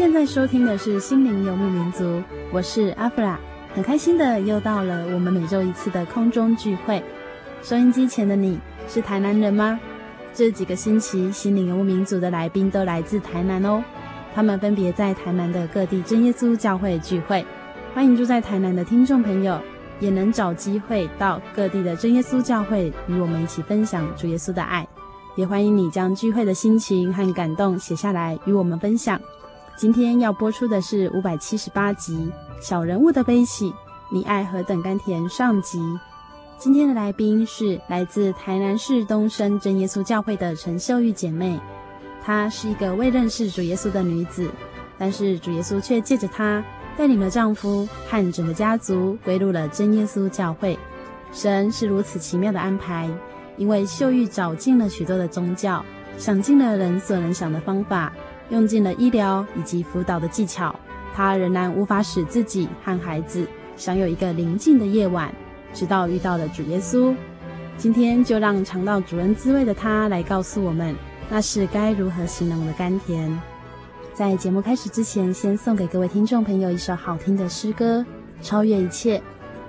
现在收听的是《心灵游牧民族》，我是阿弗拉，很开心的又到了我们每周一次的空中聚会。收音机前的你是台南人吗？这几个星期，《心灵游牧民族》的来宾都来自台南哦，他们分别在台南的各地真耶稣教会聚会。欢迎住在台南的听众朋友，也能找机会到各地的真耶稣教会，与我们一起分享主耶稣的爱。也欢迎你将聚会的心情和感动写下来与我们分享。今天要播出的是五百七十八集《小人物的悲喜》，你爱何等甘甜上集。今天的来宾是来自台南市东升真耶稣教会的陈秀玉姐妹。她是一个未认识主耶稣的女子，但是主耶稣却借着她带领了丈夫和整个家族归入了真耶稣教会。神是如此奇妙的安排。因为秀玉找尽了许多的宗教，想尽了人所能想的方法，用尽了医疗以及辅导的技巧，他仍然无法使自己和孩子享有一个宁静的夜晚。直到遇到了主耶稣，今天就让尝到主恩滋味的他来告诉我们，那是该如何形容的甘甜。在节目开始之前，先送给各位听众朋友一首好听的诗歌，《超越一切》。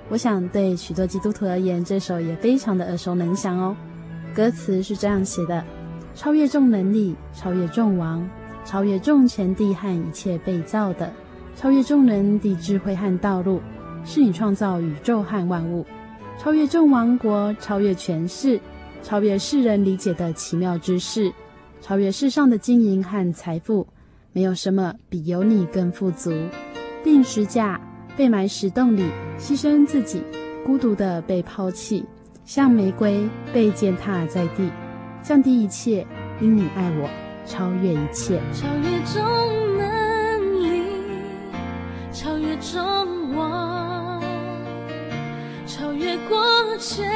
我想，对许多基督徒而言，这首也非常的耳熟能详哦。歌词是这样写的：超越众能力，超越众王，超越众全地和一切被造的，超越众人的智慧和道路，是你创造宇宙和万物，超越众王国，超越权势，超越世人理解的奇妙之事，超越世上的金银和财富，没有什么比有你更富足。定时架。被埋石洞里，牺牲自己，孤独的被抛弃，像玫瑰被践踏在地，降低一切，因你爱我，超越一切，超越众能力，超越众望，超越过全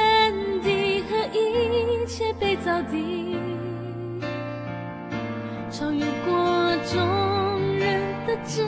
地和一切被造的，超越过众人的智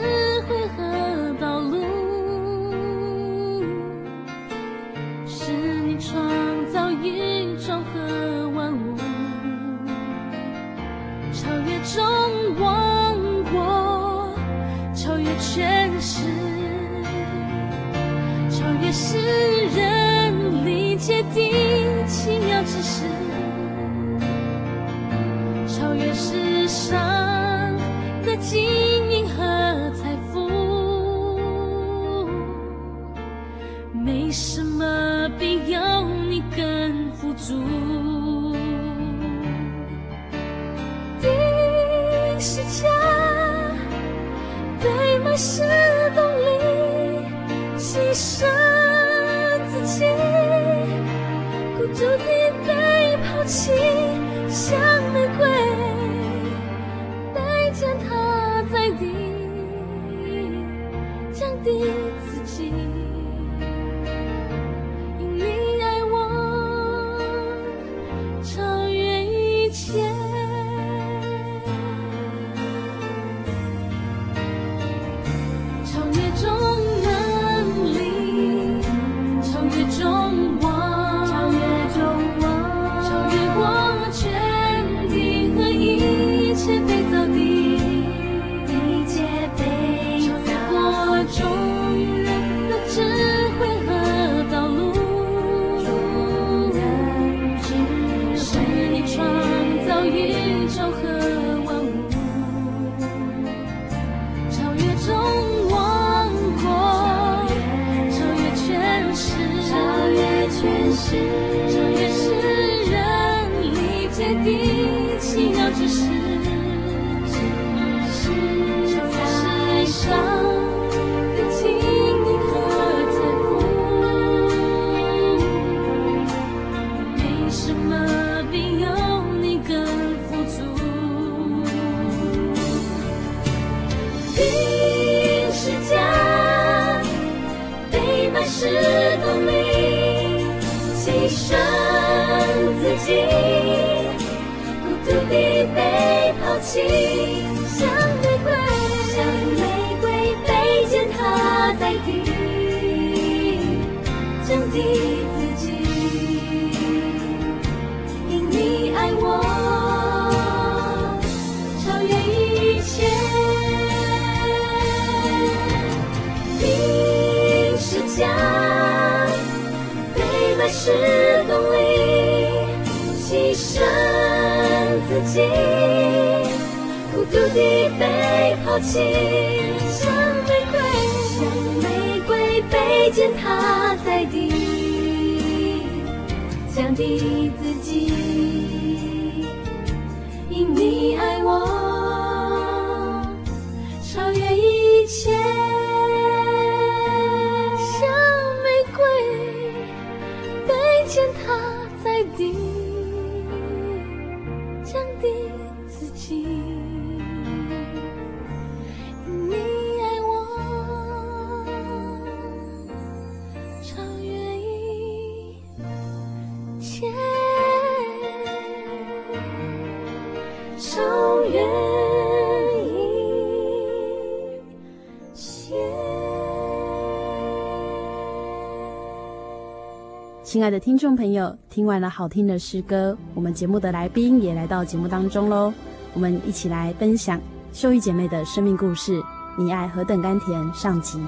亲爱的听众朋友，听完了好听的诗歌，我们节目的来宾也来到节目当中喽。我们一起来分享秀玉姐妹的生命故事。你爱何等甘甜上集。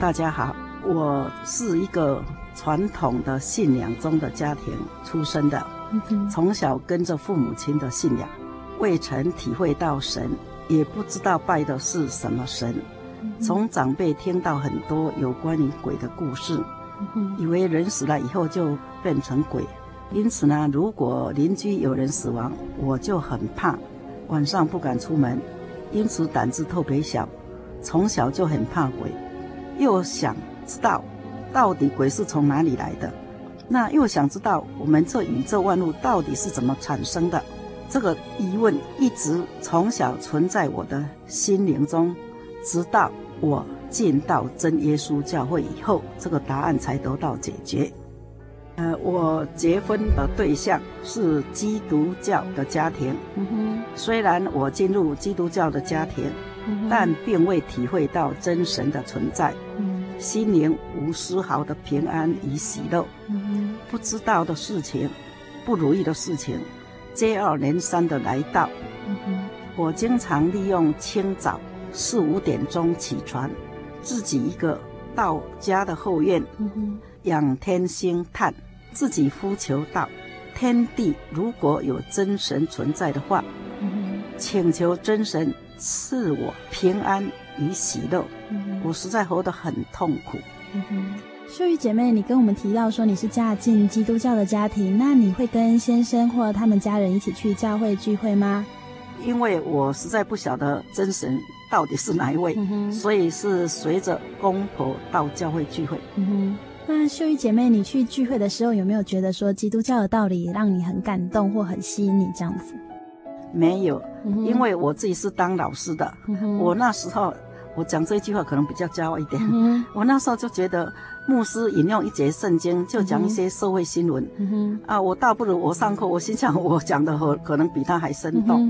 大家好，我是一个传统的信仰中的家庭出生的，从小跟着父母亲的信仰，未曾体会到神，也不知道拜的是什么神。从长辈听到很多有关于鬼的故事，以为人死了以后就变成鬼，因此呢，如果邻居有人死亡，我就很怕，晚上不敢出门，因此胆子特别小，从小就很怕鬼，又想知道到底鬼是从哪里来的，那又想知道我们这宇宙万物到底是怎么产生的，这个疑问一直从小存在我的心灵中。直到我进到真耶稣教会以后，这个答案才得到解决。呃，我结婚的对象是基督教的家庭。嗯。虽然我进入基督教的家庭，嗯、但并未体会到真神的存在。嗯。心灵无丝毫的平安与喜乐。嗯。不知道的事情，不如意的事情，接二连三的来到。嗯。我经常利用清早。四五点钟起床，自己一个到家的后院，仰天星叹，自己呼求道：天地如果有真神存在的话，请求真神赐我平安与喜乐。我实在活得很痛苦。秀玉姐妹，你跟我们提到说你是嫁进基督教的家庭，那你会跟先生或他们家人一起去教会聚会吗？因为我实在不晓得真神。到底是哪一位？嗯、所以是随着公婆到教会聚会。嗯哼，那秀玉姐妹，你去聚会的时候有没有觉得说基督教的道理让你很感动或很吸引你这样子？没有，嗯、因为我自己是当老师的。嗯、我那时候我讲这句话可能比较骄傲一点。嗯、我那时候就觉得牧师引用一节圣经就讲一些社会新闻。嗯哼，啊，我倒不如我上课，我心想我讲的可可能比他还生动。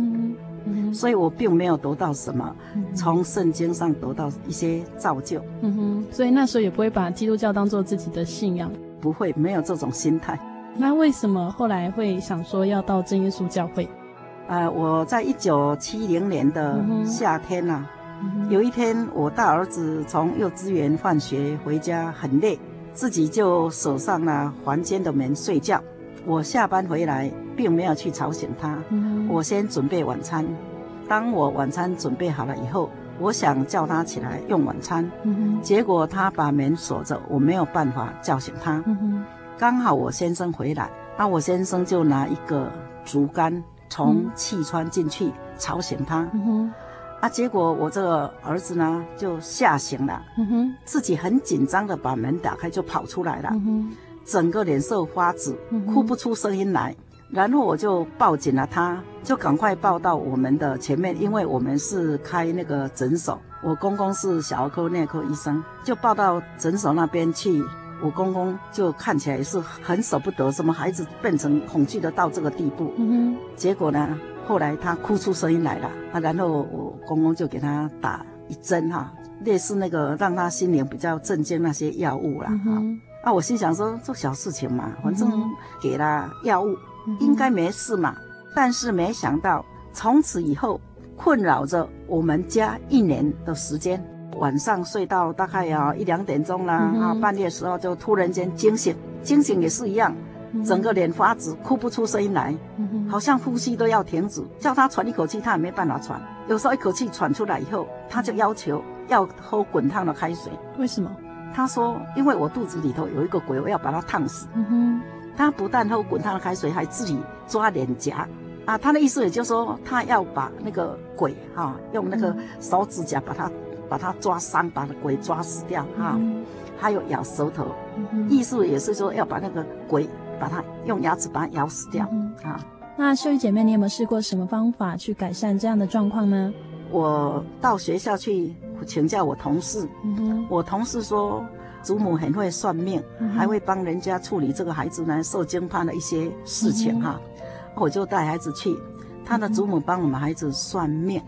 嗯所以我并没有得到什么，从圣经上得到一些造就。嗯哼，所以那时候也不会把基督教当做自己的信仰，不会，没有这种心态。那为什么后来会想说要到真耶稣教会？呃，我在一九七零年的夏天呐、有一天我大儿子从幼稚园放学回家很累，自己就锁上了房间的门睡觉。我下班回来，并没有去吵醒他。嗯、我先准备晚餐。当我晚餐准备好了以后，我想叫他起来用晚餐。嗯、结果他把门锁着，我没有办法叫醒他。嗯、刚好我先生回来，那我先生就拿一个竹竿从气窗进去吵醒他。嗯、啊，结果我这个儿子呢就吓醒了，嗯、自己很紧张的把门打开就跑出来了。嗯整个脸色发紫，哭不出声音来，然后我就抱紧了他，就赶快抱到我们的前面，因为我们是开那个诊所，我公公是小儿科内科医生，就抱到诊所那边去。我公公就看起来也是很舍不得，什么孩子变成恐惧的到这个地步。嗯哼。结果呢，后来他哭出声音来了啊，然后我公公就给他打一针哈，类似那个让他心灵比较镇静那些药物啦。嗯啊，我心想说，这小事情嘛，反正给了药物，应该没事嘛。但是没想到，从此以后困扰着我们家一年的时间。晚上睡到大概要一两点钟啦，啊，半夜时候就突然间惊醒，惊醒也是一样，整个脸发紫，哭不出声音来，好像呼吸都要停止，叫他喘一口气，他也没办法喘。有时候一口气喘出来以后，他就要求要喝滚烫的开水。为什么？他说：“因为我肚子里头有一个鬼，我要把它烫死。”他不但喝滚烫的开水，还自己抓脸颊。啊，他的意思也就是说，他要把那个鬼哈，用那个手指甲把它。把它抓伤，把那鬼抓死掉哈，还有咬舌头，意思也是说要把那个鬼，把它用牙齿把它咬死掉啊。那秀玉姐妹，你有没有试过什么方法去改善这样的状况呢？我到学校去请教我同事，嗯我同事说祖母很会算命，还会帮人家处理这个孩子呢受惊怕的一些事情哈。我就带孩子去，他的祖母帮我们孩子算命。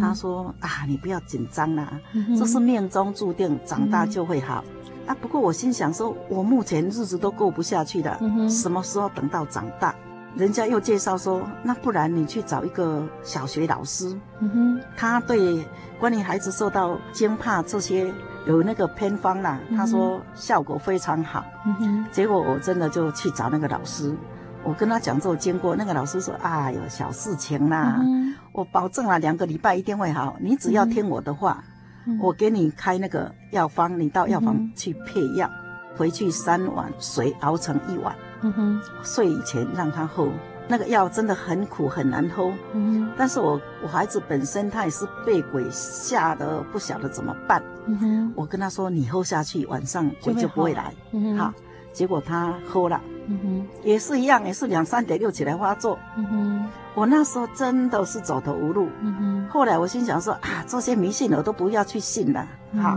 他说啊，你不要紧张啦，这是命中注定，长大就会好。啊，不过我心想说，我目前日子都过不下去了，什么时候等到长大？人家又介绍说，那不然你去找一个小学老师，他对关于孩子受到惊怕这些有那个偏方啦，他说效果非常好。结果我真的就去找那个老师。我跟他讲这个经过，那个老师说：“哎呦，小事情啦，嗯、我保证了两个礼拜一定会好。你只要听我的话，嗯、我给你开那个药方，你到药房去配药，嗯、回去三碗水熬成一碗，嗯、哼睡以前让他喝。那个药真的很苦很难喝，嗯、哼但是我我孩子本身他也是被鬼吓得不晓得怎么办。嗯、哼我跟他说，你喝下去，晚上鬼就不会来。好，嗯、好，结果他喝了。”嗯哼，也是一样，也是两三点就起来发作。嗯哼，我那时候真的是走投无路。嗯哼，后来我心想说啊，这些迷信我都不要去信了。嗯、好，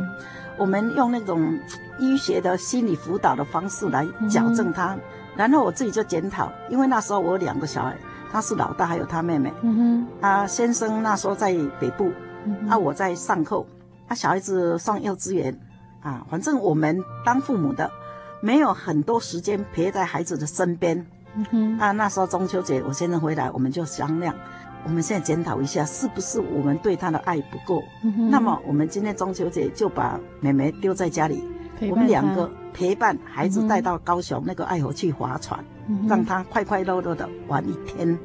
我们用那种医学的心理辅导的方式来矫正他。嗯、然后我自己就检讨，因为那时候我有两个小孩，他是老大，还有他妹妹。嗯哼，啊，先生那时候在北部，嗯、啊，我在上课，啊，小孩子上幼稚园，啊，反正我们当父母的。没有很多时间陪在孩子的身边，嗯哼，啊，那时候中秋节我先生回来，我们就商量，我们现在检讨一下，是不是我们对他的爱不够？嗯哼，那么我们今天中秋节就把妹妹丢在家里，我们两个陪伴孩子带到高雄那个爱河去划船，嗯，让他快快乐乐的玩一天。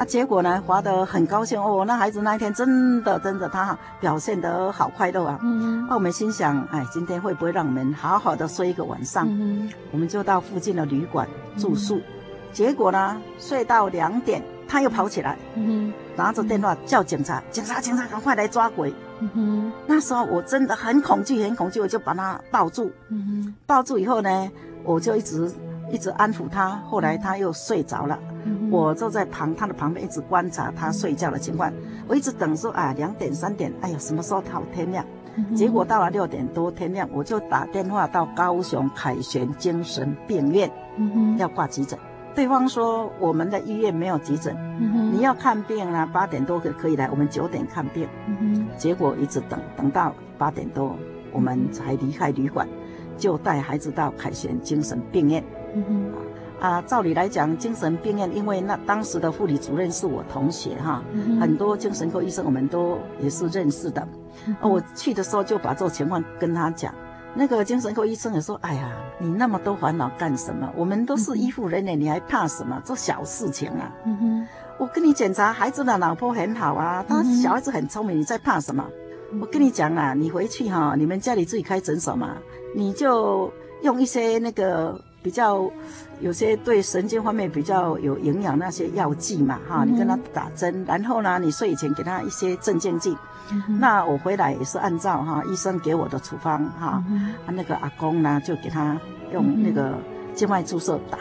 啊，结果呢，滑得很高兴哦。那孩子那一天真的真的，他表现得好快乐啊。嗯，那我们心想，哎，今天会不会让我们好好的睡一个晚上？嗯，我们就到附近的旅馆住宿。嗯、结果呢，睡到两点，他又跑起来，嗯，拿着电话叫警察，警察警察，赶快来抓鬼。嗯哼，那时候我真的很恐惧，很恐惧，我就把他抱住。嗯哼，抱住以后呢，我就一直一直安抚他。后来他又睡着了。我坐在旁他的旁边，一直观察他睡觉的情况。我一直等说啊，两点三点，哎呀，什么时候到天亮？结果到了六点多天亮，我就打电话到高雄凯旋精神病院，要挂急诊。对方说我们的医院没有急诊，你要看病啊，八点多可可以来，我们九点看病。结果一直等等到八点多，我们才离开旅馆，就带孩子到凯旋精神病院。啊，照理来讲，精神病院，因为那当时的护理主任是我同学哈，嗯、很多精神科医生我们都也是认识的。我去的时候就把这个情况跟他讲，那个精神科医生也说：“哎呀，你那么多烦恼干什么？我们都是医护人员，你还怕什么？这小事情啊！我跟你检查孩子的脑波很好啊，他小孩子很聪明，你在怕什么？嗯、我跟你讲啊，你回去哈，你们家里自己开诊所嘛，你就用一些那个。”比较有些对神经方面比较有营养那些药剂嘛，哈，你跟他打针，然后呢，你睡以前给他一些镇静剂。那我回来也是按照哈医生给我的处方哈，那个阿公呢就给他用那个静脉注射打。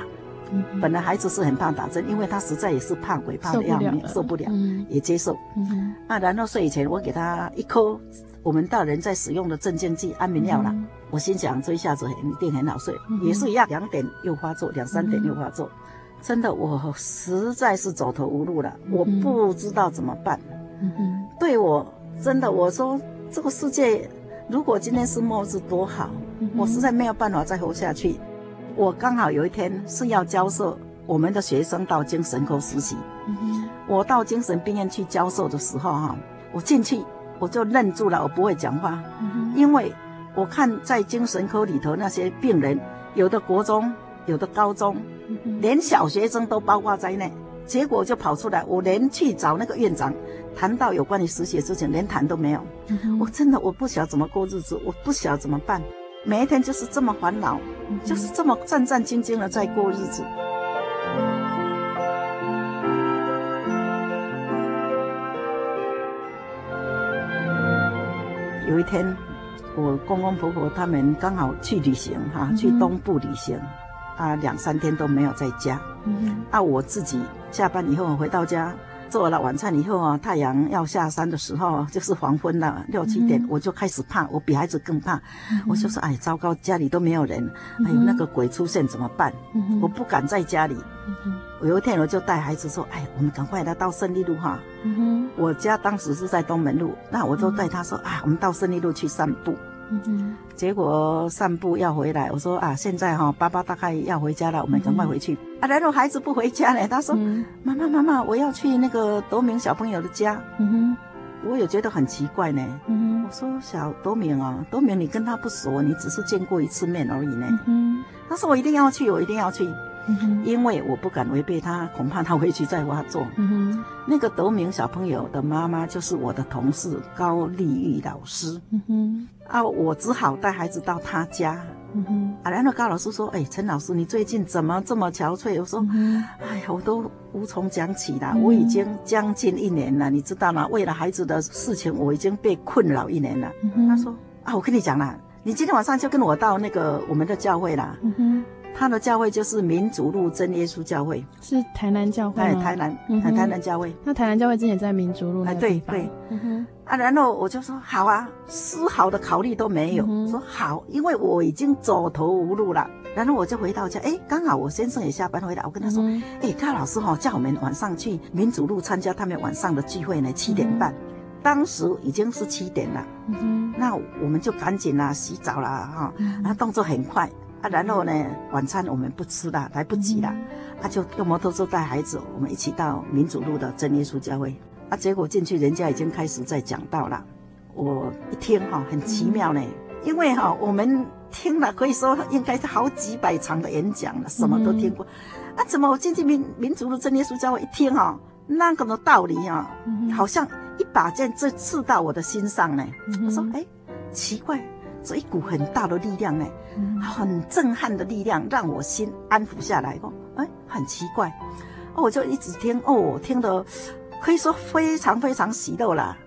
本来孩子是很怕打针，因为他实在也是怕鬼怕的要命，受不了，也接受。嗯、哼啊，然后睡以前我给他一颗我们大人在使用的镇静剂安眠药了。嗯我心想这一下子一定很好睡，嗯、也是一样，两点又发作，两三点又发作，嗯、真的我实在是走投无路了，嗯、我不知道怎么办。嗯，对我真的我说这个世界如果今天是末日多好，嗯、我实在没有办法再活下去。我刚好有一天是要教授我们的学生到精神科实习，嗯、我到精神病院去教授的时候哈，我进去我就愣住了，我不会讲话，嗯、因为。我看在精神科里头那些病人，有的国中，有的高中，连小学生都包括在内。结果就跑出来，我连去找那个院长谈到有关于实习的事情，连谈都没有。我真的我不晓得怎么过日子，我不晓得怎么办。每一天就是这么烦恼，就是这么战战兢兢的在过日子。有一天。我公公婆婆他们刚好去旅行哈，嗯、去东部旅行，啊，两三天都没有在家。啊，我自己下班以后回到家，做了晚餐以后啊，太阳要下山的时候，就是黄昏了，六七点，嗯、我就开始怕，我比孩子更怕。嗯、我就说，哎，糟糕，家里都没有人，哎呦，那个鬼出现怎么办？嗯、我不敢在家里。有一天我就带孩子说，哎，我们赶快来到胜利路哈。我家当时是在东门路，那我就带他说，啊，我们到胜利路去散步。嗯哼，结果散步要回来，我说啊，现在哈，爸爸大概要回家了，我们赶快回去。嗯、啊，然后孩子不回家呢，他说，妈妈妈妈，我要去那个德明小朋友的家。嗯哼，我也觉得很奇怪呢。嗯哼，我说小德明啊，德明你跟他不熟，你只是见过一次面而已呢。嗯哼，他说我一定要去，我一定要去。因为我不敢违背他，恐怕他回去再发作。嗯，那个德明小朋友的妈妈就是我的同事高丽玉老师。嗯，啊，我只好带孩子到他家。嗯，啊，然后高老师说：“哎，陈老师，你最近怎么这么憔悴？”我说：“嗯、哎呀，我都无从讲起了。嗯、我已经将近一年了，你知道吗？为了孩子的事情，我已经被困扰一年了。嗯”他说：“啊，我跟你讲啦，你今天晚上就跟我到那个我们的教会了。”他的教会就是民主路真耶稣教会，是台南教会。哎，台南，嗯、哼台南教会。那台南教会之前在民主路那。哎，对对。嗯、哼啊，然后我就说好啊，丝毫的考虑都没有，嗯、哼说好，因为我已经走投无路了。然后我就回到家，哎，刚好我先生也下班回来，我跟他说，嗯、哎，高老师哈、哦，叫我们晚上去民主路参加他们晚上的聚会呢，七点半。当时已经是七点了。嗯哼。那我们就赶紧啦，洗澡啦，哈、哦，嗯、然后动作很快。啊，然后呢，晚餐我们不吃了，来不及了，他、啊、就用摩托车带孩子，我们一起到民主路的真耶稣教会。啊，结果进去，人家已经开始在讲道了。我一听哈，很奇妙呢，因为哈，我们听了可以说应该是好几百场的演讲了，什么都听过。啊，怎么我进去民民主路真耶稣教会一听哈，那个的道理啊，好像一把剑就刺到我的心上呢。我说，哎，奇怪。这一股很大的力量呢，很震撼的力量，让我心安抚下来。哦，哎，很奇怪，哦，我就一直听，哦，听得可以说非常非常喜乐啦。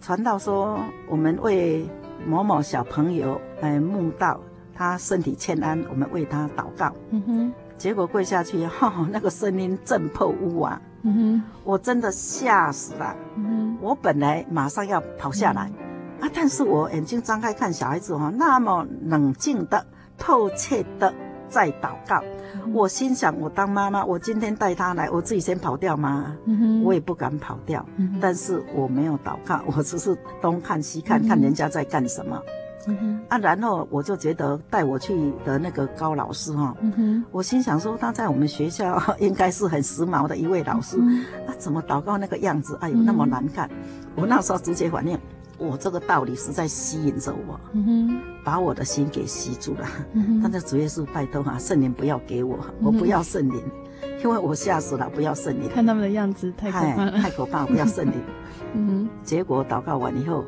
传道说，我们为某某小朋友，哎，梦到他身体欠安，我们为他祷告。嗯哼，结果跪下去，哈、哦，那个声音震破屋啊。嗯哼，我真的吓死了。嗯哼，我本来马上要跑下来。嗯啊！但是我眼睛张开看小孩子哈，那么冷静的、透彻的在祷告。嗯、我心想：我当妈妈，我今天带他来，我自己先跑掉吗？嗯、我也不敢跑掉。嗯、但是我没有祷告，我只是东看西看，嗯、看人家在干什么。嗯、啊，然后我就觉得带我去的那个高老师哈，嗯、我心想说他在我们学校 应该是很时髦的一位老师。嗯、啊，怎么祷告那个样子？哎呦，那么难看！我那时候直接反应。我这个道理实在吸引着我，把我的心给吸住了。嗯、但是主耶稣拜托啊，圣灵不要给我，我不要圣灵，因为我吓死了，不要圣灵。看他们的样子太可怕了，太可怕，不要圣灵。嗯哼，结果祷告完以后，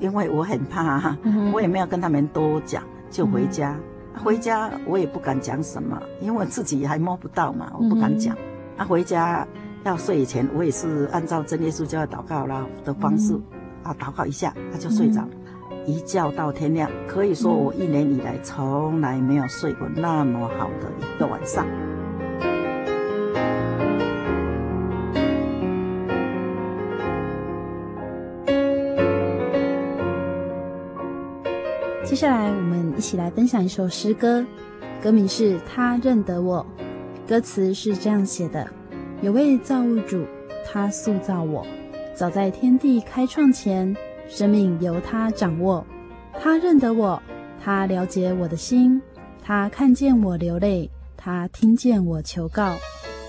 因为我很怕，嗯、我也没有跟他们多讲，就回家。嗯、回家我也不敢讲什么，因为我自己还摸不到嘛，我不敢讲。嗯、啊，回家要睡以前，我也是按照真耶稣教的祷告啦的方式。嗯啊，祷告一下，他就睡着了，嗯、一觉到天亮。可以说，我一年以来从来没有睡过那么好的一个晚上。接下来，我们一起来分享一首诗歌，歌名是《他认得我》。歌词是这样写的：有位造物主，他塑造我，早在天地开创前，生命由他掌握。他认得我，他了解我的心，他看见我流泪，他听见我求告。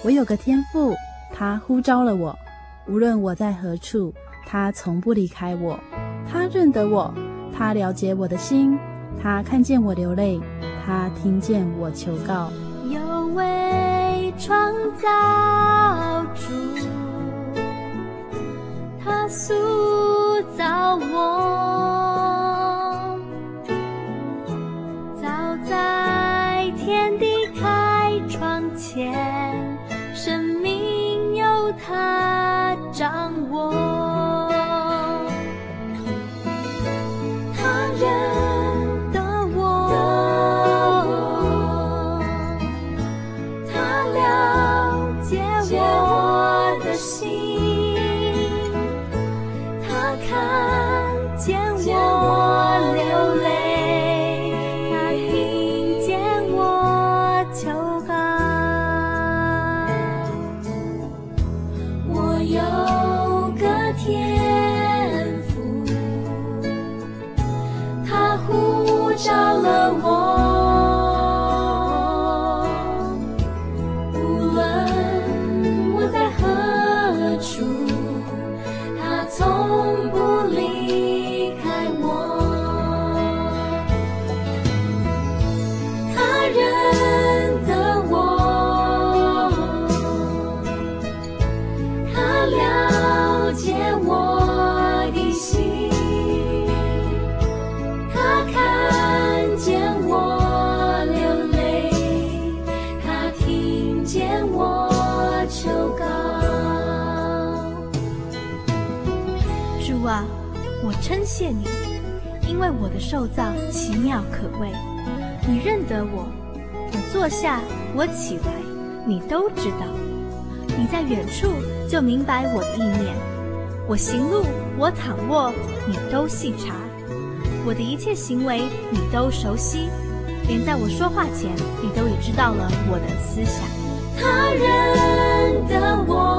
我有个天赋，他呼召了我，无论我在何处，他从不离开我。他认得我。他了解我的心，他看见我流泪，他听见我求告。有位创造主，诉。受造奇妙可畏，你认得我，我坐下，我起来，你都知道。你在远处就明白我的意念，我行路，我躺卧，你都细察。我的一切行为你都熟悉，连在我说话前，你都已知道了我的思想。他认得我，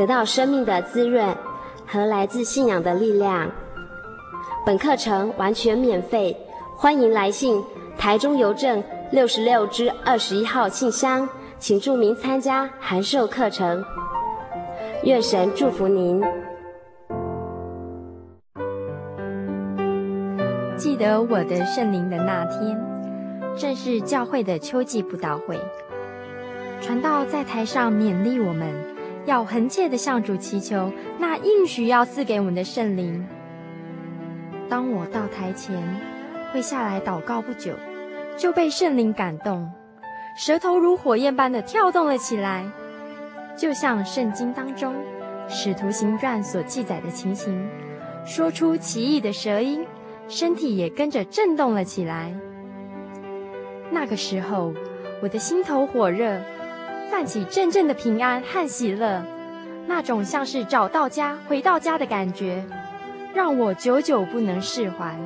得到生命的滋润和来自信仰的力量。本课程完全免费，欢迎来信台中邮政六十六支二十一号信箱，请注明参加函授课程。愿神祝福您。记得我的圣灵的那天，正是教会的秋季布道会，传道在台上勉励我们。要恒切的向主祈求那应许要赐给我们的圣灵。当我到台前，会下来祷告不久，就被圣灵感动，舌头如火焰般的跳动了起来，就像圣经当中《使徒行传》所记载的情形，说出奇异的舌音，身体也跟着震动了起来。那个时候，我的心头火热，泛起阵阵的平安和喜乐，那种像是找到家、回到家的感觉，让我久久不能释怀。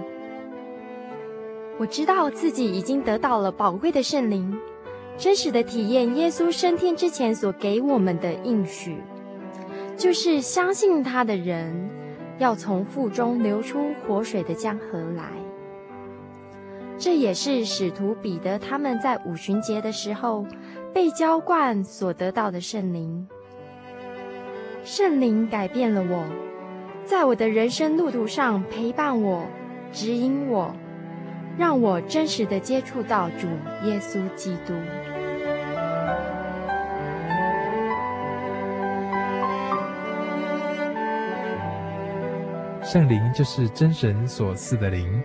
我知道自己已经得到了宝贵的圣灵，真实的体验耶稣升天之前所给我们的应许，就是相信他的人，要从腹中流出活水的江河来。这也是使徒彼得他们在五旬节的时候被浇灌所得到的圣灵。圣灵改变了我，在我的人生路途上陪伴我、指引我，让我真实的接触到主耶稣基督。圣灵就是真神所赐的灵。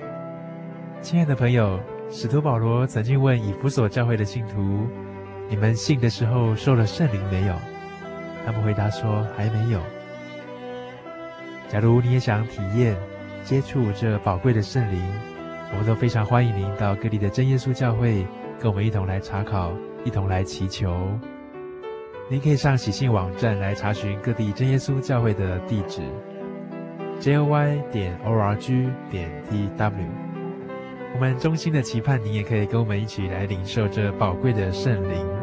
亲爱的朋友，使徒保罗曾经问以弗所教会的信徒：“你们信的时候受了圣灵没有？”他们回答说：“还没有。”假如你也想体验、接触这宝贵的圣灵，我们都非常欢迎您到各地的真耶稣教会，跟我们一同来查考，一同来祈求。您可以上喜信网站来查询各地真耶稣教会的地址：joy 点 org 点 tw。我们衷心的期盼，您也可以跟我们一起来领受这宝贵的圣灵。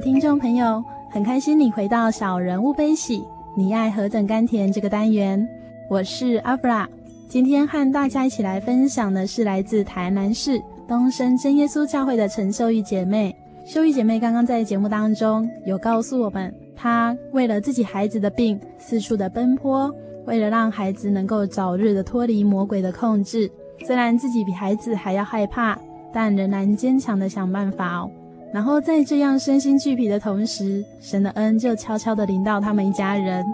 听众朋友，很开心你回到小人物悲喜，你爱何等甘甜这个单元，我是阿弗拉。今天和大家一起来分享的是来自台南市东升真耶稣教会的陈秀玉姐妹。秀玉姐妹刚刚在节目当中有告诉我们，她为了自己孩子的病四处的奔波，为了让孩子能够早日的脱离魔鬼的控制，虽然自己比孩子还要害怕，但仍然坚强的想办法哦。然后在这样身心俱疲的同时，神的恩就悄悄地临到他们一家人。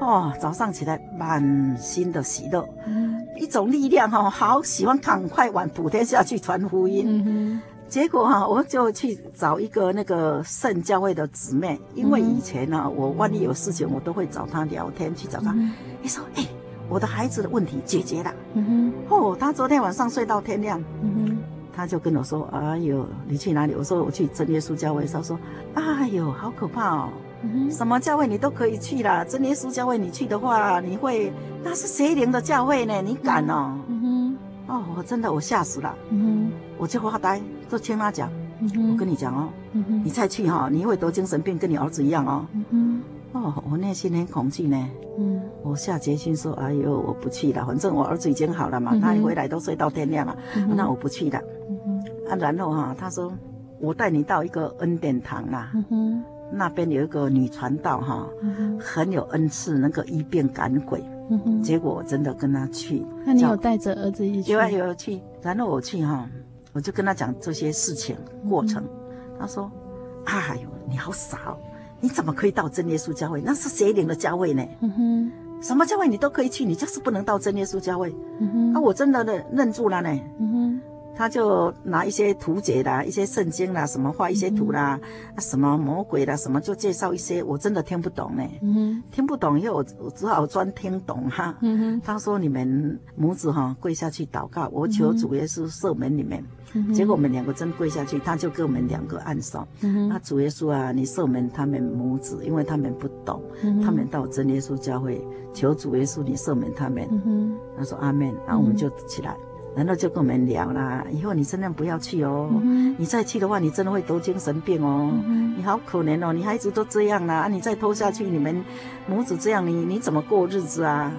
哦，早上起来满心的喜乐，嗯、一种力量哈、哦，好喜欢赶快往普天下去传福音。嗯结果哈、啊，我就去找一个那个圣教会的姊妹，因为以前呢、啊，我万一有事情，我都会找她聊天，去找她。你、嗯、说，哎、欸，我的孩子的问题解决了。嗯哼。哦，他昨天晚上睡到天亮。嗯哼。他就跟我说：“哎呦，你去哪里？”我说：“我去真耶稣教会。”他说：“哎呦，好可怕哦！嗯哼。什么教会你都可以去啦，真耶稣教会你去的话，你会那是邪灵的教会呢，你敢哦？”嗯哼。哦，我真的我吓死了。嗯哼。我就发呆。就听他讲，我跟你讲哦，你再去哈，你会得精神病，跟你儿子一样哦。哦，我内心很恐惧呢。嗯，我下决心说：“哎呦，我不去了，反正我儿子已经好了嘛，嗯、他一回来都睡到天亮了，嗯、那我不去了。嗯”啊，然后哈、啊，他说：“我带你到一个恩典堂啦，嗯、那边有一个女传道哈、很有恩赐，能够医病赶鬼。嗯”结果我真的跟他去。那你有带着儿子一起？有啊，有去。然后我去哈、啊，我就跟他讲这些事情过程。嗯、他说：“哎呦，你好傻哦。”你怎么可以到真耶稣教会？那是邪灵的教会呢。什么教会你都可以去，你就是不能到真耶稣教会。啊、我真的认认住了呢。他就拿一些图解啦，一些圣经啦，什么画一些图啦，嗯、啊什么魔鬼啦，什么就介绍一些，我真的听不懂呢。嗯哼，听不懂以后我我只好专听懂哈。嗯哼，他说你们母子哈跪下去祷告，我求主耶稣赦免你们。结果我们两个真跪下去，他就给我们两个按手。那、嗯、那主耶稣啊，你赦免他们母子，因为他们不懂，嗯、他们到真耶稣教会求主耶稣，你赦免他们。嗯、他说阿门，然后我们就起来，然后就跟我们聊啦。以后你真的不要去哦，嗯、你再去的话，你真的会得精神病哦。嗯、你好可怜哦，你孩子都这样啦，啊，你再拖下去，你们母子这样，你你怎么过日子啊？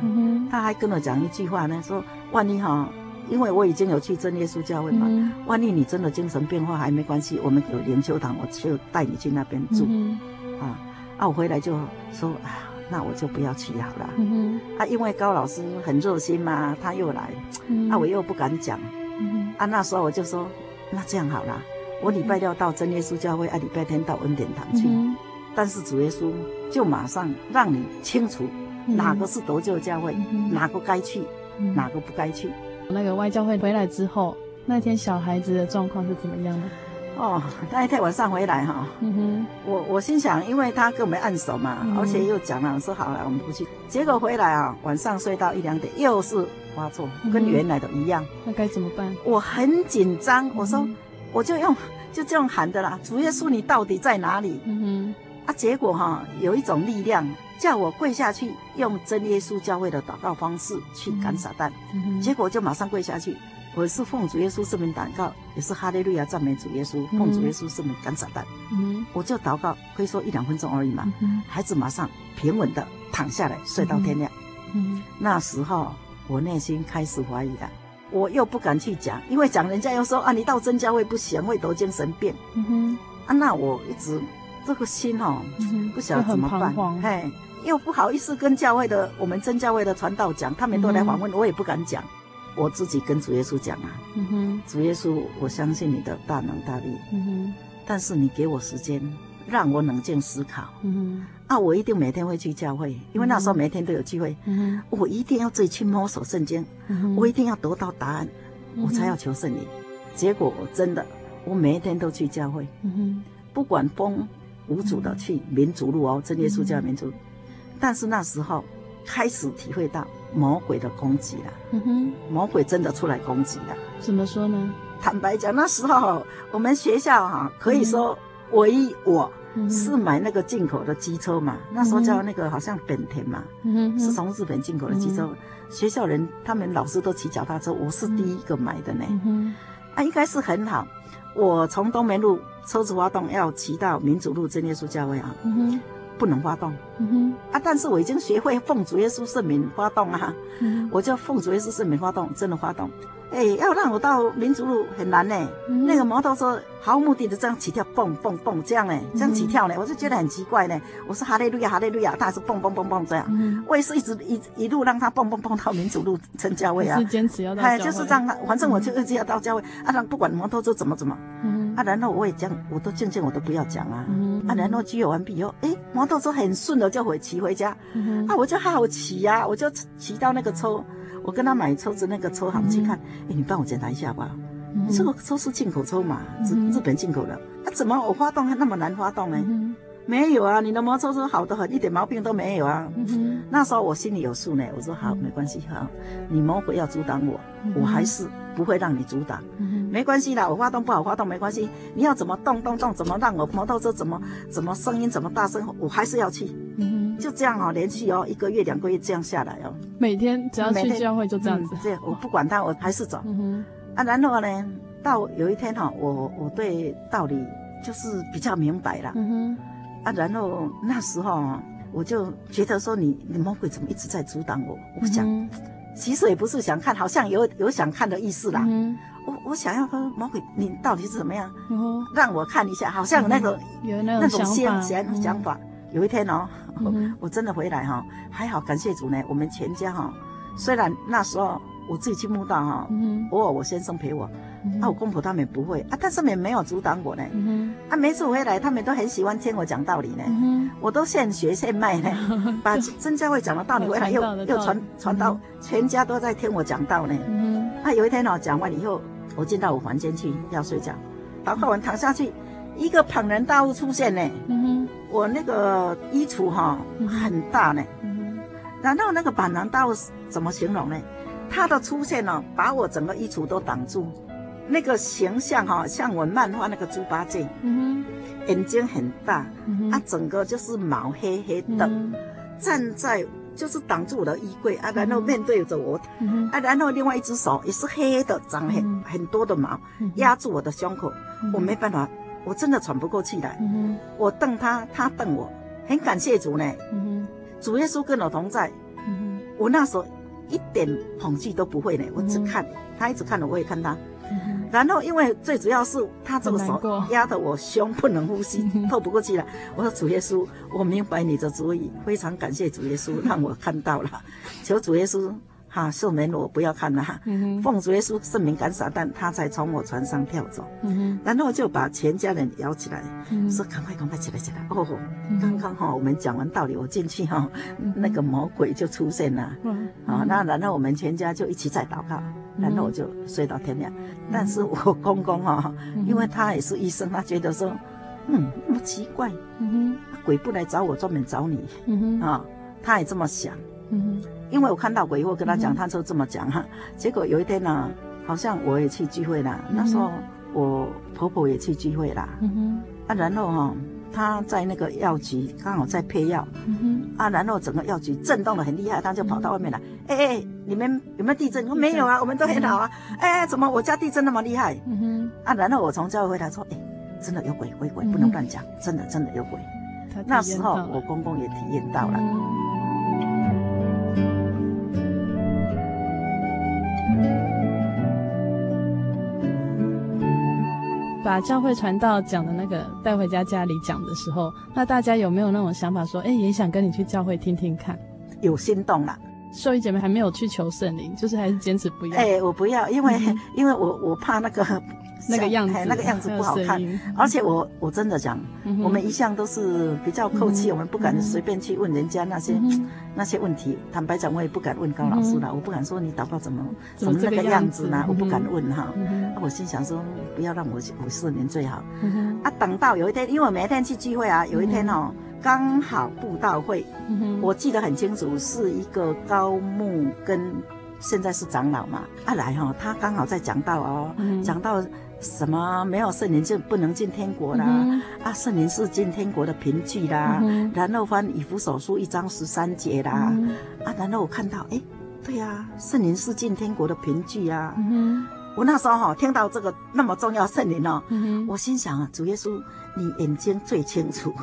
他还跟我讲一句话呢，说万一哈。因为我已经有去真耶稣教会嘛，嗯、万一你真的精神变化还没关系，我们有灵修堂，我就带你去那边住，嗯、啊，啊，我回来就说啊，那我就不要去好了，嗯、啊，因为高老师很热心嘛，他又来，嗯、啊，我又不敢讲，嗯、啊，那时候我就说，那这样好了，我礼拜六到真耶稣教会，啊，礼拜天到恩典堂去，嗯、但是主耶稣就马上让你清楚哪个是得救教会，嗯、哪个该去，嗯、哪个不该去。那个外教会回来之后，那天小孩子的状况是怎么样的？哦，那一天晚上回来哈，嗯哼，我我心想，因为他跟我们按手嘛，嗯、而且又讲了说好了，我们不去。结果回来啊，晚上睡到一两点，又是发作，跟原来的一样。那该怎么办？我很紧张，我说，嗯、我就用就这样喊的啦，主耶稣，你到底在哪里？嗯哼，啊，结果哈，有一种力量。叫我跪下去，用真耶稣教会的祷告方式去赶撒旦，嗯嗯、结果就马上跪下去。我是奉主耶稣圣名祷告，也是哈利路亚赞美主耶稣，奉主耶稣圣名赶撒旦。嗯、我就祷告，可以说一两分钟而已嘛。嗯、孩子马上平稳的躺下来，睡到天亮。嗯嗯、那时候我内心开始怀疑了，我又不敢去讲，因为讲人家又说啊，你到真教会不行，会得精神病。嗯哼啊，那我一直这个心哦，嗯、不晓得怎么办。嘿。又不好意思跟教会的我们真教会的传道讲，他们都来访问，嗯、我也不敢讲，我自己跟主耶稣讲啊。嗯哼，主耶稣，我相信你的大能大力。嗯哼，但是你给我时间，让我冷静思考。嗯哼，啊，我一定每天会去教会，因为那时候每天都有聚会。嗯哼，我一定要自己去摸索圣经。我一定要得到答案，嗯、我才要求圣灵。结果我真的，我每一天都去教会。嗯哼，不管风无阻的去民族路哦，真耶稣教民族。但是那时候开始体会到魔鬼的攻击了，嗯哼，魔鬼真的出来攻击了。怎么说呢？坦白讲，那时候我们学校哈，可以说唯一我是买那个进口的机车嘛，那时候叫那个好像本田嘛，嗯哼，是从日本进口的机车。学校人他们老师都骑脚踏车，我是第一个买的呢。嗯哼，啊，应该是很好。我从东门路车子发动要骑到民主路真耶稣教会啊。不能发动，嗯哼，啊！但是我已经学会奉主耶稣圣名发动啊，嗯、我就奉主耶稣圣名发动，真的发动。哎，要让我到民族路很难呢。嗯、那个摩托车毫无目的的这样起跳，蹦蹦蹦这样呢，这样起跳呢，我就觉得很奇怪呢。我说哈利路亚，哈利路亚，他还是蹦蹦蹦蹦这样。嗯、我也是一直一一路让他蹦蹦蹦到民族路真教会啊。是坚持要到教会。哎，就是这样，反正我就一直要到教会、嗯、啊，让不管摩托车怎么怎么。嗯啊，然后我也讲，我都渐渐我都不要讲啊。嗯、啊，然后聚会完毕以后，哎，摩托车很顺的就回骑回家。嗯、啊，我就好奇呀、啊，我就骑到那个车。我跟他买抽子，那个抽行去看，哎、嗯，你帮我检查一下吧。嗯、这个抽是进口抽嘛，日、嗯、日本进口的。啊，怎么我发动还那么难发动呢？嗯、没有啊，你的摩托车好的很，一点毛病都没有啊。嗯、那时候我心里有数呢，我说好，没关系哈。你魔鬼要阻挡我，嗯、我还是不会让你阻挡。嗯、没关系啦，我发动不好发动没关系。你要怎么动动动，怎么让我摩托车怎么怎么声音怎么大声，我还是要去。嗯就这样哦，连续哦，一个月两个月这样下来哦，每天只要去教会就这样子，这、嗯、我不管他，我还是走。嗯哼啊，然后呢，到有一天哈、哦，我我对道理就是比较明白了。嗯哼啊，然后那时候我就觉得说你你魔鬼怎么一直在阻挡我？我想，嗯、其实也不是想看，好像有有想看的意思啦。嗯、我我想要说魔鬼，你到底是怎么样？嗯、让我看一下，好像有那种、嗯、有那种想法。想法。有一天哦，嗯、我真的回来哈，还好感谢主呢。我们全家哈，虽然那时候我自己去墓道哈，偶尔我先生陪我。啊，我公婆他们不会啊，但是也没有阻挡我呢。啊，每次回来他们都很喜欢听我讲道理呢。我都现学现卖呢，把真教会讲的道理回来又又传传到全家都在听我讲道呢。啊，有一天哦，讲完以后，我进到我房间去要睡觉，祷告完躺下去，一个庞然大物出现呢。我那个衣橱哈很大呢，然后那个庞然大物怎么形容呢？它的出现呢，把我整个衣橱都挡住。那个形象哈，像我漫画那个猪八戒，眼睛很大，啊，整个就是毛黑黑的，嗯、站在就是挡住我的衣柜啊，然后面对着我，啊，然后另外一只手也是黑黑的，长很、嗯、很多的毛，压住我的胸口，嗯、我没办法，我真的喘不过气来，我瞪他，他瞪我，很感谢主呢，主耶稣跟我同在，我那时候一点恐惧都不会呢，我只看、嗯、他一直看着，我也看他。然后，因为最主要是他这个手压得我胸不能呼吸，透不过气了。我说主耶稣，我明白你的主意，非常感谢主耶稣让我看到了，求主耶稣。哈，赦免我不要看了哈。奉主耶稣圣名赶撒旦，他才从我船上跳走。然后就把全家人摇起来，说赶快赶快起来起来。哦，刚刚哈我们讲完道理，我进去哈，那个魔鬼就出现了。啊，那然后我们全家就一起在祷告，然后我就睡到天亮。但是我公公哈，因为他也是医生，他觉得说，嗯，那么奇怪，鬼不来找我，专门找你。啊，他也这么想。因为我看到鬼以后跟他讲，他就这么讲哈。结果有一天呢，好像我也去聚会了。那时候我婆婆也去聚会啦。啊，然后哈，他在那个药局刚好在配药。啊，然后整个药局震动的很厉害，他就跑到外面来。哎哎，你们有没有地震？我说没有啊，我们都很好啊。哎，怎么我家地震那么厉害？啊，然后我从教会回来说，哎，真的有鬼，鬼鬼不能乱讲，真的真的有鬼。那时候我公公也体验到了。把教会传道讲的那个带回家家里讲的时候，那大家有没有那种想法说，哎，也想跟你去教会听听看？有心动了。受益姐妹还没有去求圣灵，就是还是坚持不要。哎，我不要，因为、嗯、因为我我怕那个。那个样子，那个样子不好看。而且我我真的讲，我们一向都是比较客气，我们不敢随便去问人家那些那些问题。坦白讲，我也不敢问高老师了，我不敢说你祷告怎么怎么那个样子呢？我不敢问哈。我心想说，不要让我五四年最好。啊，等到有一天，因为我每天去聚会啊，有一天哦，刚好布道会，我记得很清楚，是一个高木跟现在是长老嘛，啊来哈，他刚好在讲到哦，讲到。什么没有圣灵就不能进天国啦？啊，圣灵是进天国的凭据啦。嗯、然后翻以弗所书一章十三节啦。嗯、啊，然后我看到，哎，对呀、啊，圣灵是进天国的凭据啊。嗯、我那时候哈听到这个那么重要圣灵哦，嗯、我心想啊，主耶稣，你眼睛最清楚。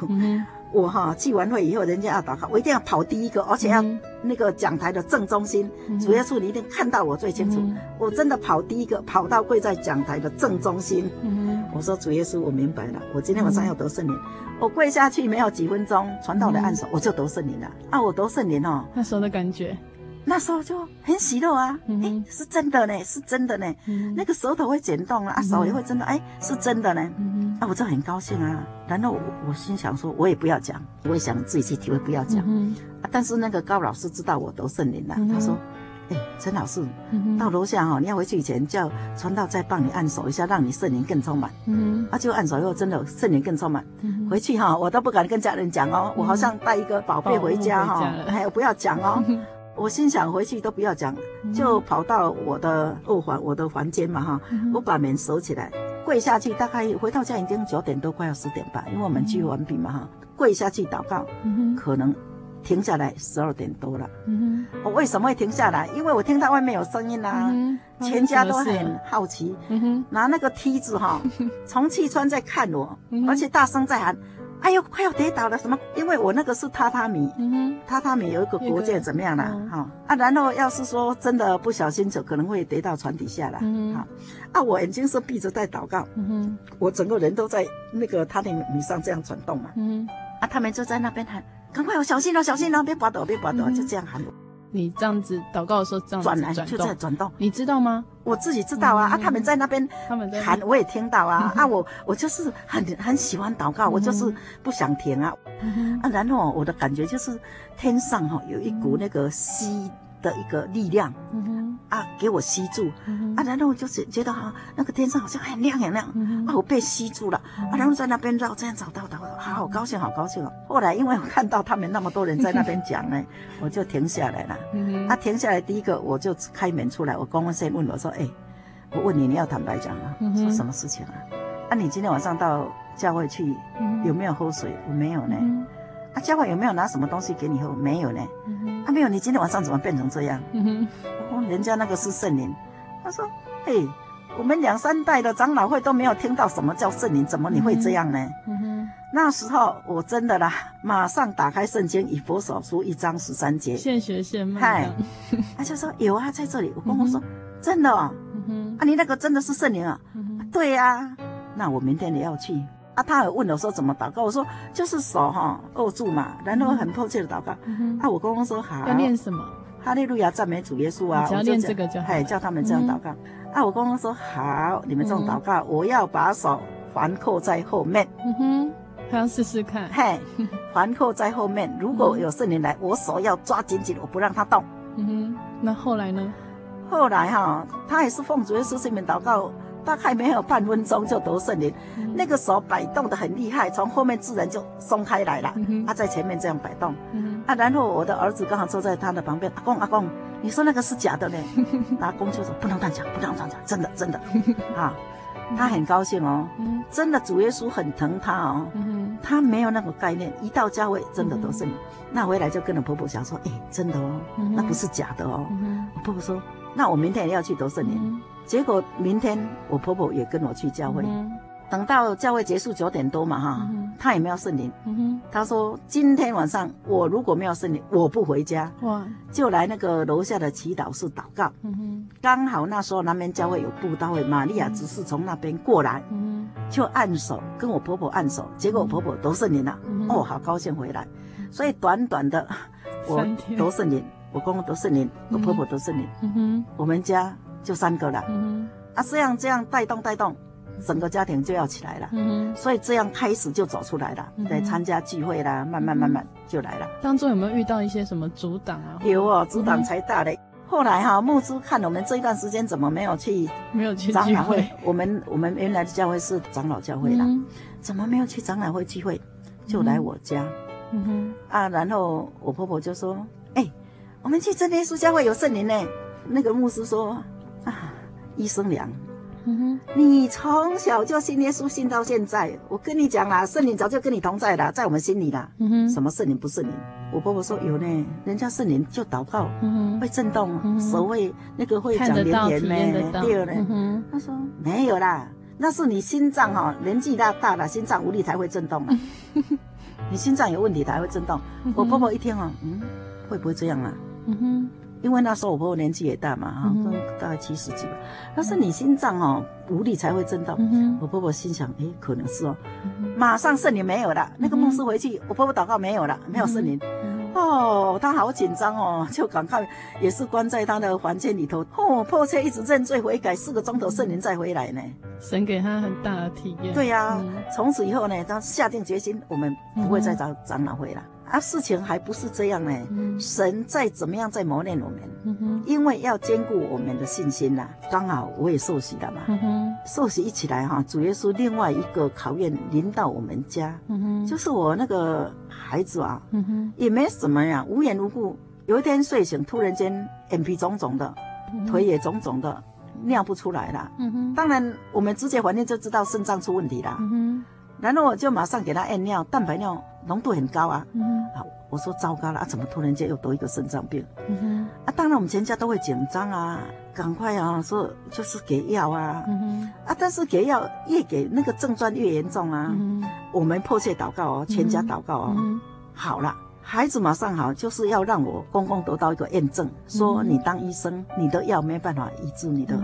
嗯我哈聚完会以后，人家要祷告，我一定要跑第一个，而且要那个讲台的正中心。嗯、主耶稣，你一定看到我最清楚。嗯、我真的跑第一个，跑到跪在讲台的正中心。嗯、我说主耶稣，我明白了，我今天晚上要得圣灵。嗯、我跪下去没有几分钟，传道的按手，我就得圣灵了。啊，我得圣灵哦，那时候的感觉。那时候就很喜乐啊，哎，是真的呢，是真的呢，那个舌头会剪动啊，手也会真的，哎，是真的呢，啊，我就很高兴啊。然后我我心想说，我也不要讲，我也想自己去体会，不要讲。啊，但是那个高老师知道我得圣灵了，他说，哎，陈老师，到楼下哈，你要回去以前叫传道再帮你按手一下，让你圣灵更充满。嗯，啊，就按手以后真的圣灵更充满。回去哈，我都不敢跟家人讲哦，我好像带一个宝贝回家哈，还有不要讲哦。我心想回去都不要讲，就跑到我的卧房，我的房间嘛哈，我把门锁起来，跪下去，大概回到家已经九点多，快要十点半，因为我们聚会完毕嘛哈，跪下去祷告，可能停下来十二点多了。我为什么会停下来？因为我听到外面有声音啦，全家都很好奇，拿那个梯子哈，从气窗在看我，而且大声在喊。哎呦，快要跌倒了！什么？因为我那个是榻榻米，嗯哼，榻榻米有一个国界，怎么样了？哈、啊，然后要是说真的不小心，就可能会跌到船底下了。嗯啊，我眼睛是闭着在祷告，嗯哼，我整个人都在那个榻榻米上这样转动嘛。嗯啊，他们就在那边喊：“赶快，小心了，小心了，别滑倒，别滑倒！”嗯、就这样喊我。你这样子祷告的时候，这样转来就在转动，你知道吗？我自己知道啊，嗯、啊，他们在那边他们喊，我也听到啊，嗯、啊，我我就是很很喜欢祷告，嗯、我就是不想停啊，嗯、啊，然后我的感觉就是天上哈有一股那个吸。的一个力量，嗯，啊，给我吸住，嗯，啊，然后我就是觉得哈，那个天上好像很亮很亮，嗯，啊，我被吸住了，嗯，啊，然后在那边绕，这样找到的，好好高兴，好高兴哦。后来因为我看到他们那么多人在那边讲呢，我就停下来了，嗯，啊，停下来，第一个我就开门出来，我公公先问我说，哎，我问你，你要坦白讲啊，说什么事情啊？啊，你今天晚上到教会去，有没有喝水？我没有呢。啊，教会有没有拿什么东西给你喝？没有呢。嗯、哼啊，没有。你今天晚上怎么变成这样？嗯哼，哦，人家那个是圣灵。他说：“嘿，我们两三代的长老会都没有听到什么叫圣灵，怎么你会这样呢？”嗯哼，那时候我真的啦，马上打开圣经，以佛所书一章十三节，现学现卖。嗨，他就说有啊，在这里。我公公说：“嗯、真的哦。嗯哼”啊，你那个真的是圣灵啊？嗯对呀、啊。那我明天也要去。啊，他还问我说怎么祷告，我说就是手哈握住嘛，然后很迫切的祷告。嗯、啊，我公公说好。要念什么？哈利路亚赞美主耶稣啊！只要念这个就好。哎，叫他们这样祷告。嗯、啊，我公公说好，你们这种祷告，嗯、我要把手环扣在后面。嗯哼，他要试试看。嘿，环扣在后面，如果有圣灵来，我手要抓紧紧，我不让他动。嗯哼，那后来呢？后来哈，他也是奉主耶稣圣名祷告。大概没有半分钟就得圣灵，嗯、那个手摆动的很厉害，从后面自然就松开来了。他、嗯啊、在前面这样摆动，嗯、啊，然后我的儿子刚好坐在他的旁边。阿公阿公，你说那个是假的呢？阿公就说不能乱讲，不能乱讲，真的真的。啊，他很高兴哦，嗯、真的主耶稣很疼他哦。他没有那个概念，一到教会真的得圣灵。嗯、哼那回来就跟着婆婆讲说，哎，真的哦，那不是假的哦。我婆婆说，那我明天也要去得圣灵。嗯。结果明天我婆婆也跟我去教会，嗯、等到教会结束九点多嘛哈，她也没有圣灵，她说今天晚上我如果没有圣灵，我不回家，哇。就来那个楼下的祈祷室祷告。嗯、刚好那时候南边教会有布道会，玛利亚只是从那边过来，嗯、就按手跟我婆婆按手，结果我婆婆得圣灵了，嗯、哦，好高兴回来，所以短短的我得圣灵，我公公都圣灵，我婆婆都圣灵，嗯、我们家。就三个了，嗯、啊，这样这样带动带动，整个家庭就要起来了，嗯、所以这样开始就走出来了，来参、加聚会啦，慢慢慢慢就来了。当中有没有遇到一些什么阻挡啊？有哦，阻挡才大嘞。嗯、后来哈，牧师看我们这一段时间怎么没有去，没有去长老会？我们我们原来的教会是长老教会啦，嗯、怎么没有去长老会聚会？就来我家，嗯哼。啊，然后我婆婆就说：“哎、欸，我们去真耶稣教会有圣灵呢。”那个牧师说。啊，医生娘，嗯哼，你从小就信耶稣，信到现在，我跟你讲啦，圣灵早就跟你同在了，在我们心里啦。嗯哼，什么圣灵不是灵？我婆婆说有呢，人家圣灵就祷告，嗯哼，会震动，嗯、哼手会那个会讲灵言呢，第二呢，他说没有啦，那是你心脏哈、哦，年纪大大了，心脏无力才会震动啊，你心脏有问题才会震动。嗯、我婆婆一听哦，嗯，会不会这样啊？嗯哼。因为那时候我婆婆年纪也大嘛，哈、嗯，大概七十几吧。但是你心脏哦无力才会震动。嗯、哼我婆婆心想，诶，可能是哦。嗯、马上圣灵没有了，那个牧师回去，我婆婆祷告没有了，没有圣灵。嗯、哦，她好紧张哦，就赶快也是关在她的房间里头，哦，迫切一直认罪悔改，四个钟头圣灵再回来呢。神给她很大的体验。对呀、啊，嗯、从此以后呢，她下定决心，我们不会再找长老会了。啊，事情还不是这样呢。嗯、神再怎么样在磨练我们，因为要兼顾我们的信心呐、啊。刚好我也受洗了嘛，受洗一起来哈，主耶稣另外一个考验临到我们家，就是我那个孩子啊，也没什么呀，无缘无故，有一天睡醒，突然间眼皮肿肿的，嗯、腿也肿肿的，尿不出来了。当然我们直接环境就知道肾脏出问题了。然后我就马上给他验尿，蛋白尿。浓度很高啊。嗯好，我说糟糕了啊，怎么突然间又得一个肾脏病？啊，当然我们全家都会紧张啊，赶快啊，说就是给药啊。啊，但是给药越给那个症状越严重啊。嗯，我们迫切祷告哦，全家祷告哦，嗯好了。孩子马上好，就是要让我公公得到一个验证，说你当医生，你的药没办法医治你的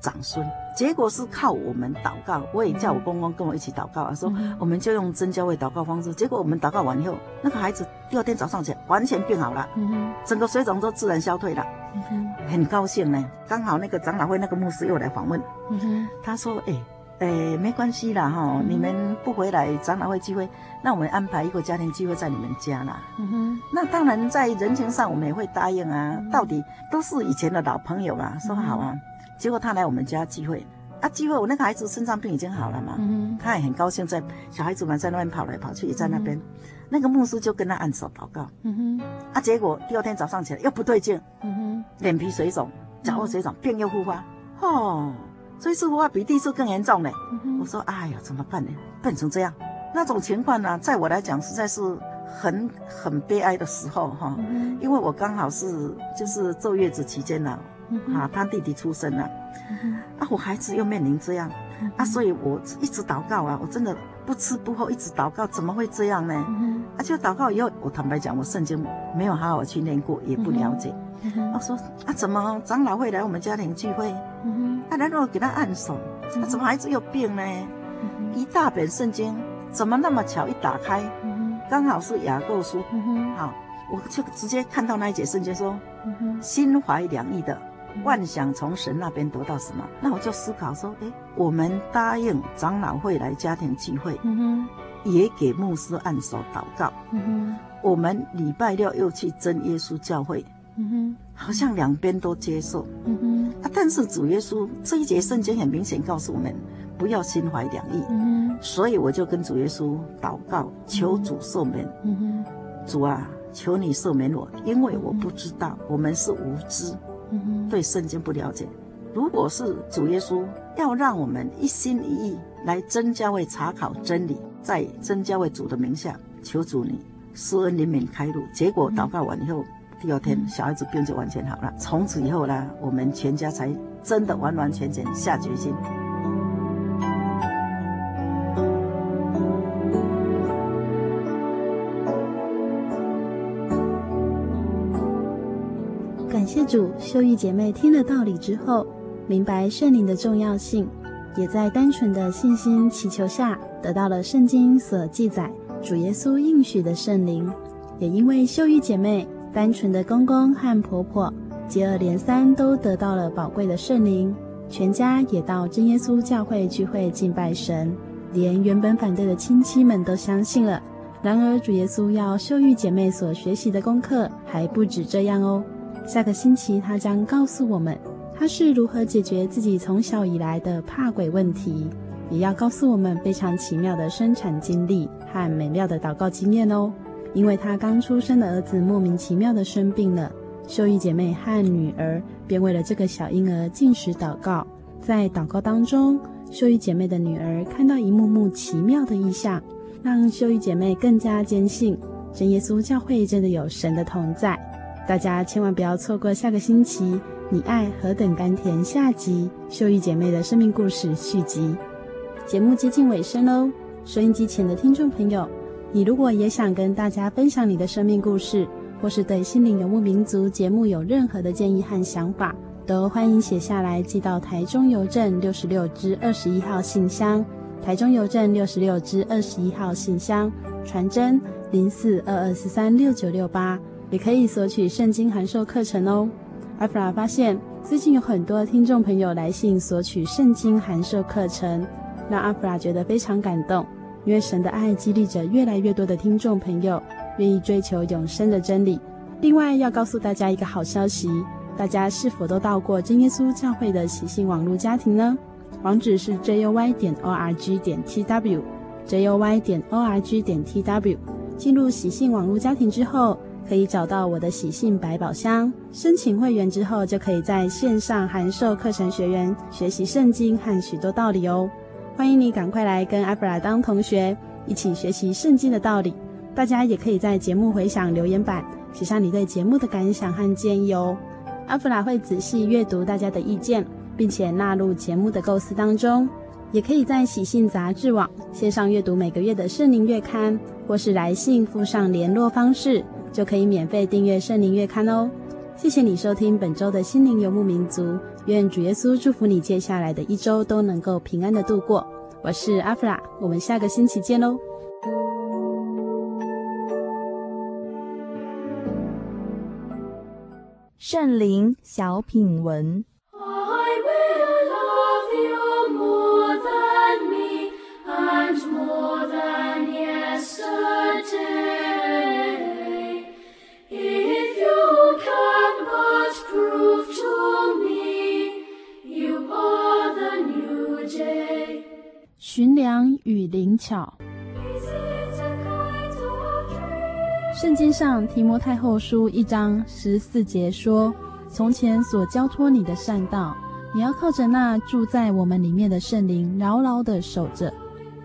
长孙。结果是靠我们祷告，我也叫我公公跟我一起祷告啊，说我们就用真教会祷告方式。结果我们祷告完以后，那个孩子第二天早上起来完全变好了，整个水肿都自然消退了，很高兴呢。刚好那个长老会那个牧师又来访问，他说：“哎。”诶，没关系啦，哈，你们不回来长老会聚会，那我们安排一个家庭聚会在你们家啦。嗯哼，那当然在人情上我们也会答应啊。到底都是以前的老朋友嘛，说好啊。结果他来我们家聚会，啊，聚会我那个孩子肾脏病已经好了嘛，嗯他也很高兴，在小孩子们在那边跑来跑去，也在那边，那个牧师就跟他按手祷告。嗯哼，啊，结果第二天早上起来又不对劲，嗯哼，脸皮水肿，脚后水肿，病又复发，哦。这次复发比第一次更严重呢。我说：“哎呀，怎么办呢？笨成这样，那种情况呢，在我来讲实在是很很悲哀的时候哈。因为我刚好是就是坐月子期间呢，啊，他弟弟出生了，啊，我孩子又面临这样，啊，所以我一直祷告啊，我真的不吃不喝一直祷告，怎么会这样呢？啊，就祷告以后，我坦白讲，我圣经没有好好去念过，也不了解。我说啊，怎么长老会来我们家庭聚会？”啊，然后给他按手，他、啊、怎么孩子有病呢？嗯、一大本圣经，怎么那么巧？一打开，嗯、刚好是雅各书。嗯、好，我就直接看到那一节圣经说：“嗯、心怀两意的妄想从神那边得到什么？”那我就思考说：“哎，我们答应长老会来家庭聚会，嗯、也给牧师按手祷告。嗯、我们礼拜六又去真耶稣教会。”嗯哼，好像两边都接受。嗯哼，啊，但是主耶稣这一节圣经很明显告诉我们，不要心怀两意。嗯哼，所以我就跟主耶稣祷告，求主赦免。嗯哼，主啊，求你赦免我，因为我不知道，我们是无知。嗯哼，对圣经不了解。如果是主耶稣要让我们一心一意来真教会查考真理，在真教会主的名下，求主你施恩怜悯开路。结果祷告完以后。第二天，小孩子病就完全好了。从此以后呢，我们全家才真的完完全全下决心。感谢主，秀玉姐妹听了道理之后，明白圣灵的重要性，也在单纯的信心祈求下，得到了圣经所记载主耶稣应许的圣灵。也因为秀玉姐妹。单纯的公公和婆婆接二连三都得到了宝贵的圣灵，全家也到真耶稣教会聚会敬拜神，连原本反对的亲戚们都相信了。然而主耶稣要秀玉姐妹所学习的功课还不止这样哦。下个星期他将告诉我们他是如何解决自己从小以来的怕鬼问题，也要告诉我们非常奇妙的生产经历和美妙的祷告经验哦。因为她刚出生的儿子莫名其妙的生病了，秀玉姐妹和女儿便为了这个小婴儿进食祷告。在祷告当中，秀玉姐妹的女儿看到一幕幕奇妙的异象，让秀玉姐妹更加坚信真耶稣教会真的有神的同在。大家千万不要错过下个星期《你爱何等甘甜》下集秀玉姐妹的生命故事续集。节目接近尾声喽，收音机前的听众朋友。你如果也想跟大家分享你的生命故事，或是对心灵游牧民族节目有任何的建议和想法，都欢迎写下来寄到台中邮政六十六支二十一号信箱。台中邮政六十六支二十一号信箱，传真零四二二四三六九六八，也可以索取圣经函授课程哦。阿弗拉发现最近有很多听众朋友来信索取圣经函授课程，让阿弗拉觉得非常感动。因为神的爱激励着越来越多的听众朋友愿意追求永生的真理。另外，要告诉大家一个好消息：大家是否都到过真耶稣教会的喜信网络家庭呢？网址是 juy 点 org 点 tw，juy 点 org 点 tw。进入喜信网络家庭之后，可以找到我的喜信百宝箱。申请会员之后，就可以在线上函授课程学员学习圣经和许多道理哦。欢迎你赶快来跟阿弗拉当同学，一起学习圣经的道理，大家也可以在节目回响留言板写下你对节目的感想和建议哦。阿弗拉会仔细阅读大家的意见，并且纳入节目的构思当中。也可以在喜信杂志网线上阅读每个月的圣灵月刊，或是来信附上联络方式，就可以免费订阅圣灵月刊哦。谢谢你收听本周的心灵游牧民族，愿主耶稣祝福你接下来的一周都能够平安的度过。我是阿弗拉，我们下个星期见喽。圣灵小品文。寻良与灵巧。圣经上提摩太后书一章十四节说：“从前所交托你的善道，你要靠着那住在我们里面的圣灵，牢牢的守着。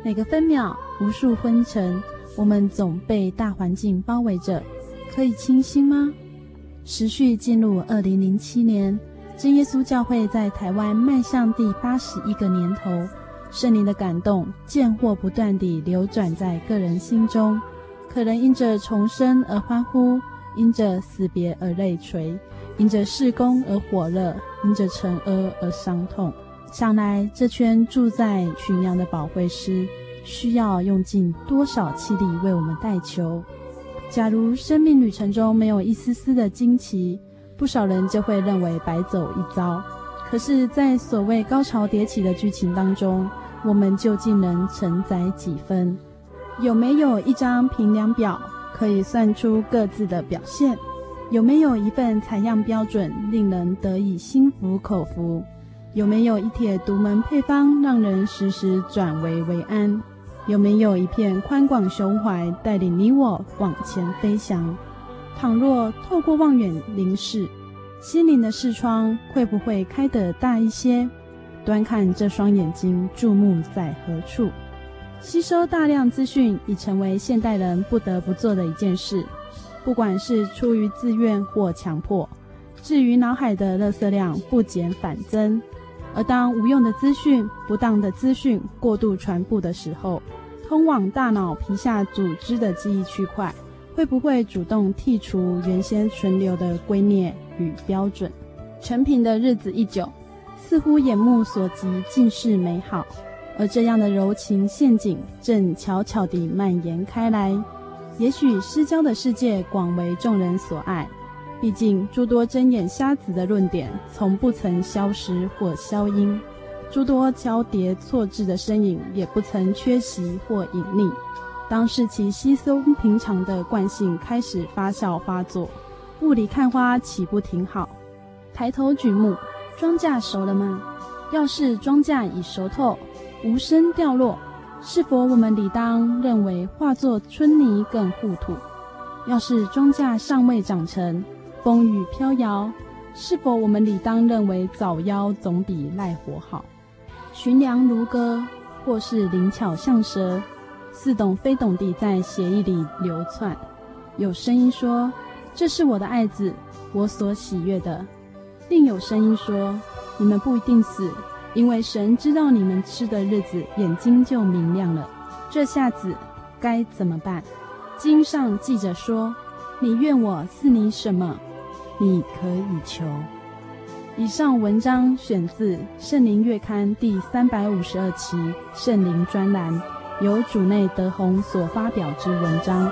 每个分秒，无数昏沉，我们总被大环境包围着，可以清心吗？”时序进入二零零七年，真耶稣教会在台湾迈向第八十一个年头。圣灵的感动，渐或不断地流转在个人心中，可能因着重生而欢呼，因着死别而泪垂，因着事工而火热，因着惩恶而伤痛。想来这圈住在群羊的宝贵师，需要用尽多少气力为我们代求？假如生命旅程中没有一丝丝的惊奇，不少人就会认为白走一遭。可是，在所谓高潮迭起的剧情当中，我们究竟能承载几分？有没有一张评量表可以算出各自的表现？有没有一份采样标准令人得以心服口服？有没有一帖独门配方让人时时转危为安？有没有一片宽广胸怀带领你我往前飞翔？倘若透过望远凝视，心灵的视窗会不会开得大一些？端看这双眼睛注目在何处，吸收大量资讯已成为现代人不得不做的一件事，不管是出于自愿或强迫。至于脑海的垃圾量不减反增，而当无用的资讯、不当的资讯过度传播的时候，通往大脑皮下组织的记忆区块会不会主动剔除原先存留的观念与标准？成品的日子一久。似乎眼目所及尽是美好，而这样的柔情陷阱正悄悄地蔓延开来。也许失焦的世界广为众人所爱，毕竟诸多睁眼瞎子的论点从不曾消失或消音，诸多交叠错置的身影也不曾缺席或隐匿。当世其稀松平常的惯性开始发酵发作，雾里看花岂不挺好？抬头举目。庄稼熟了吗？要是庄稼已熟透，无声掉落，是否我们理当认为化作春泥更护土？要是庄稼尚未长成，风雨飘摇，是否我们理当认为早夭总比赖活好？寻良如歌，或是灵巧像蛇，似懂非懂地在血液里流窜。有声音说：“这是我的爱子，我所喜悦的。”另有声音说：“你们不一定死，因为神知道你们吃的日子，眼睛就明亮了。这下子该怎么办？”经上记着说：“你愿我赐你什么，你可以求。”以上文章选自《圣灵月刊》第三百五十二期《圣灵专栏》，由主内德宏所发表之文章。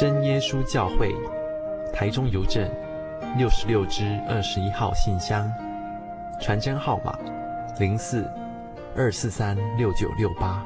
真耶稣教会，台中邮政六十六支二十一号信箱，传真号码零四二四三六九六八。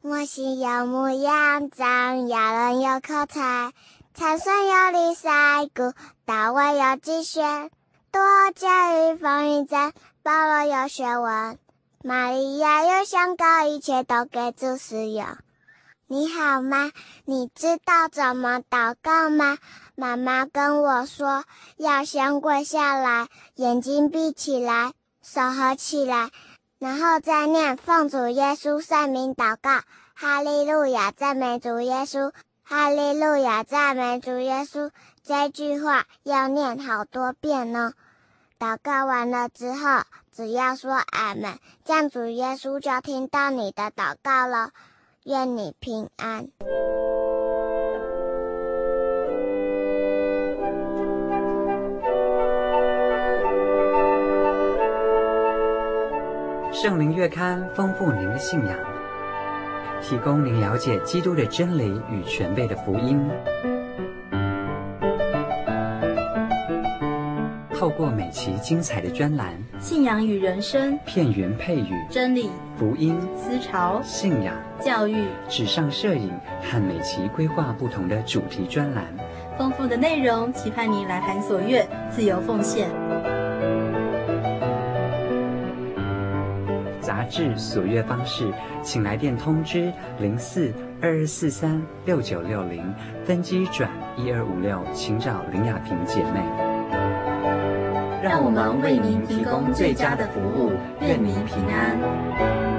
我心有模样，长牙人有口才。参孙有李赛谷，大卫有机旋，多加与风云战，保罗有学问，玛利亚有香膏，一切都给主使用。你好吗？你知道怎么祷告吗？妈妈跟我说，要先跪下来，眼睛闭起来，手合起来，然后再念奉主耶稣圣名祷告，哈利路亚，赞美主耶稣。哈利路亚，赞美主耶稣！这句话要念好多遍呢。祷告完了之后，只要说阿门，这样主耶稣就听到你的祷告了。愿你平安。圣灵月刊丰富您的信仰。提供您了解基督的真理与全备的福音。透过每期精彩的专栏，信仰与人生，片源配语，真理、福音、思潮、信仰、教育、纸上摄影和每期规划不同的主题专栏，丰富的内容，期盼您来函所阅，自由奉献。杂志所阅方式，请来电通知零四二二四三六九六零，分机转一二五六，请找林雅萍姐妹。让我们为您提供最佳的服务，愿您平安。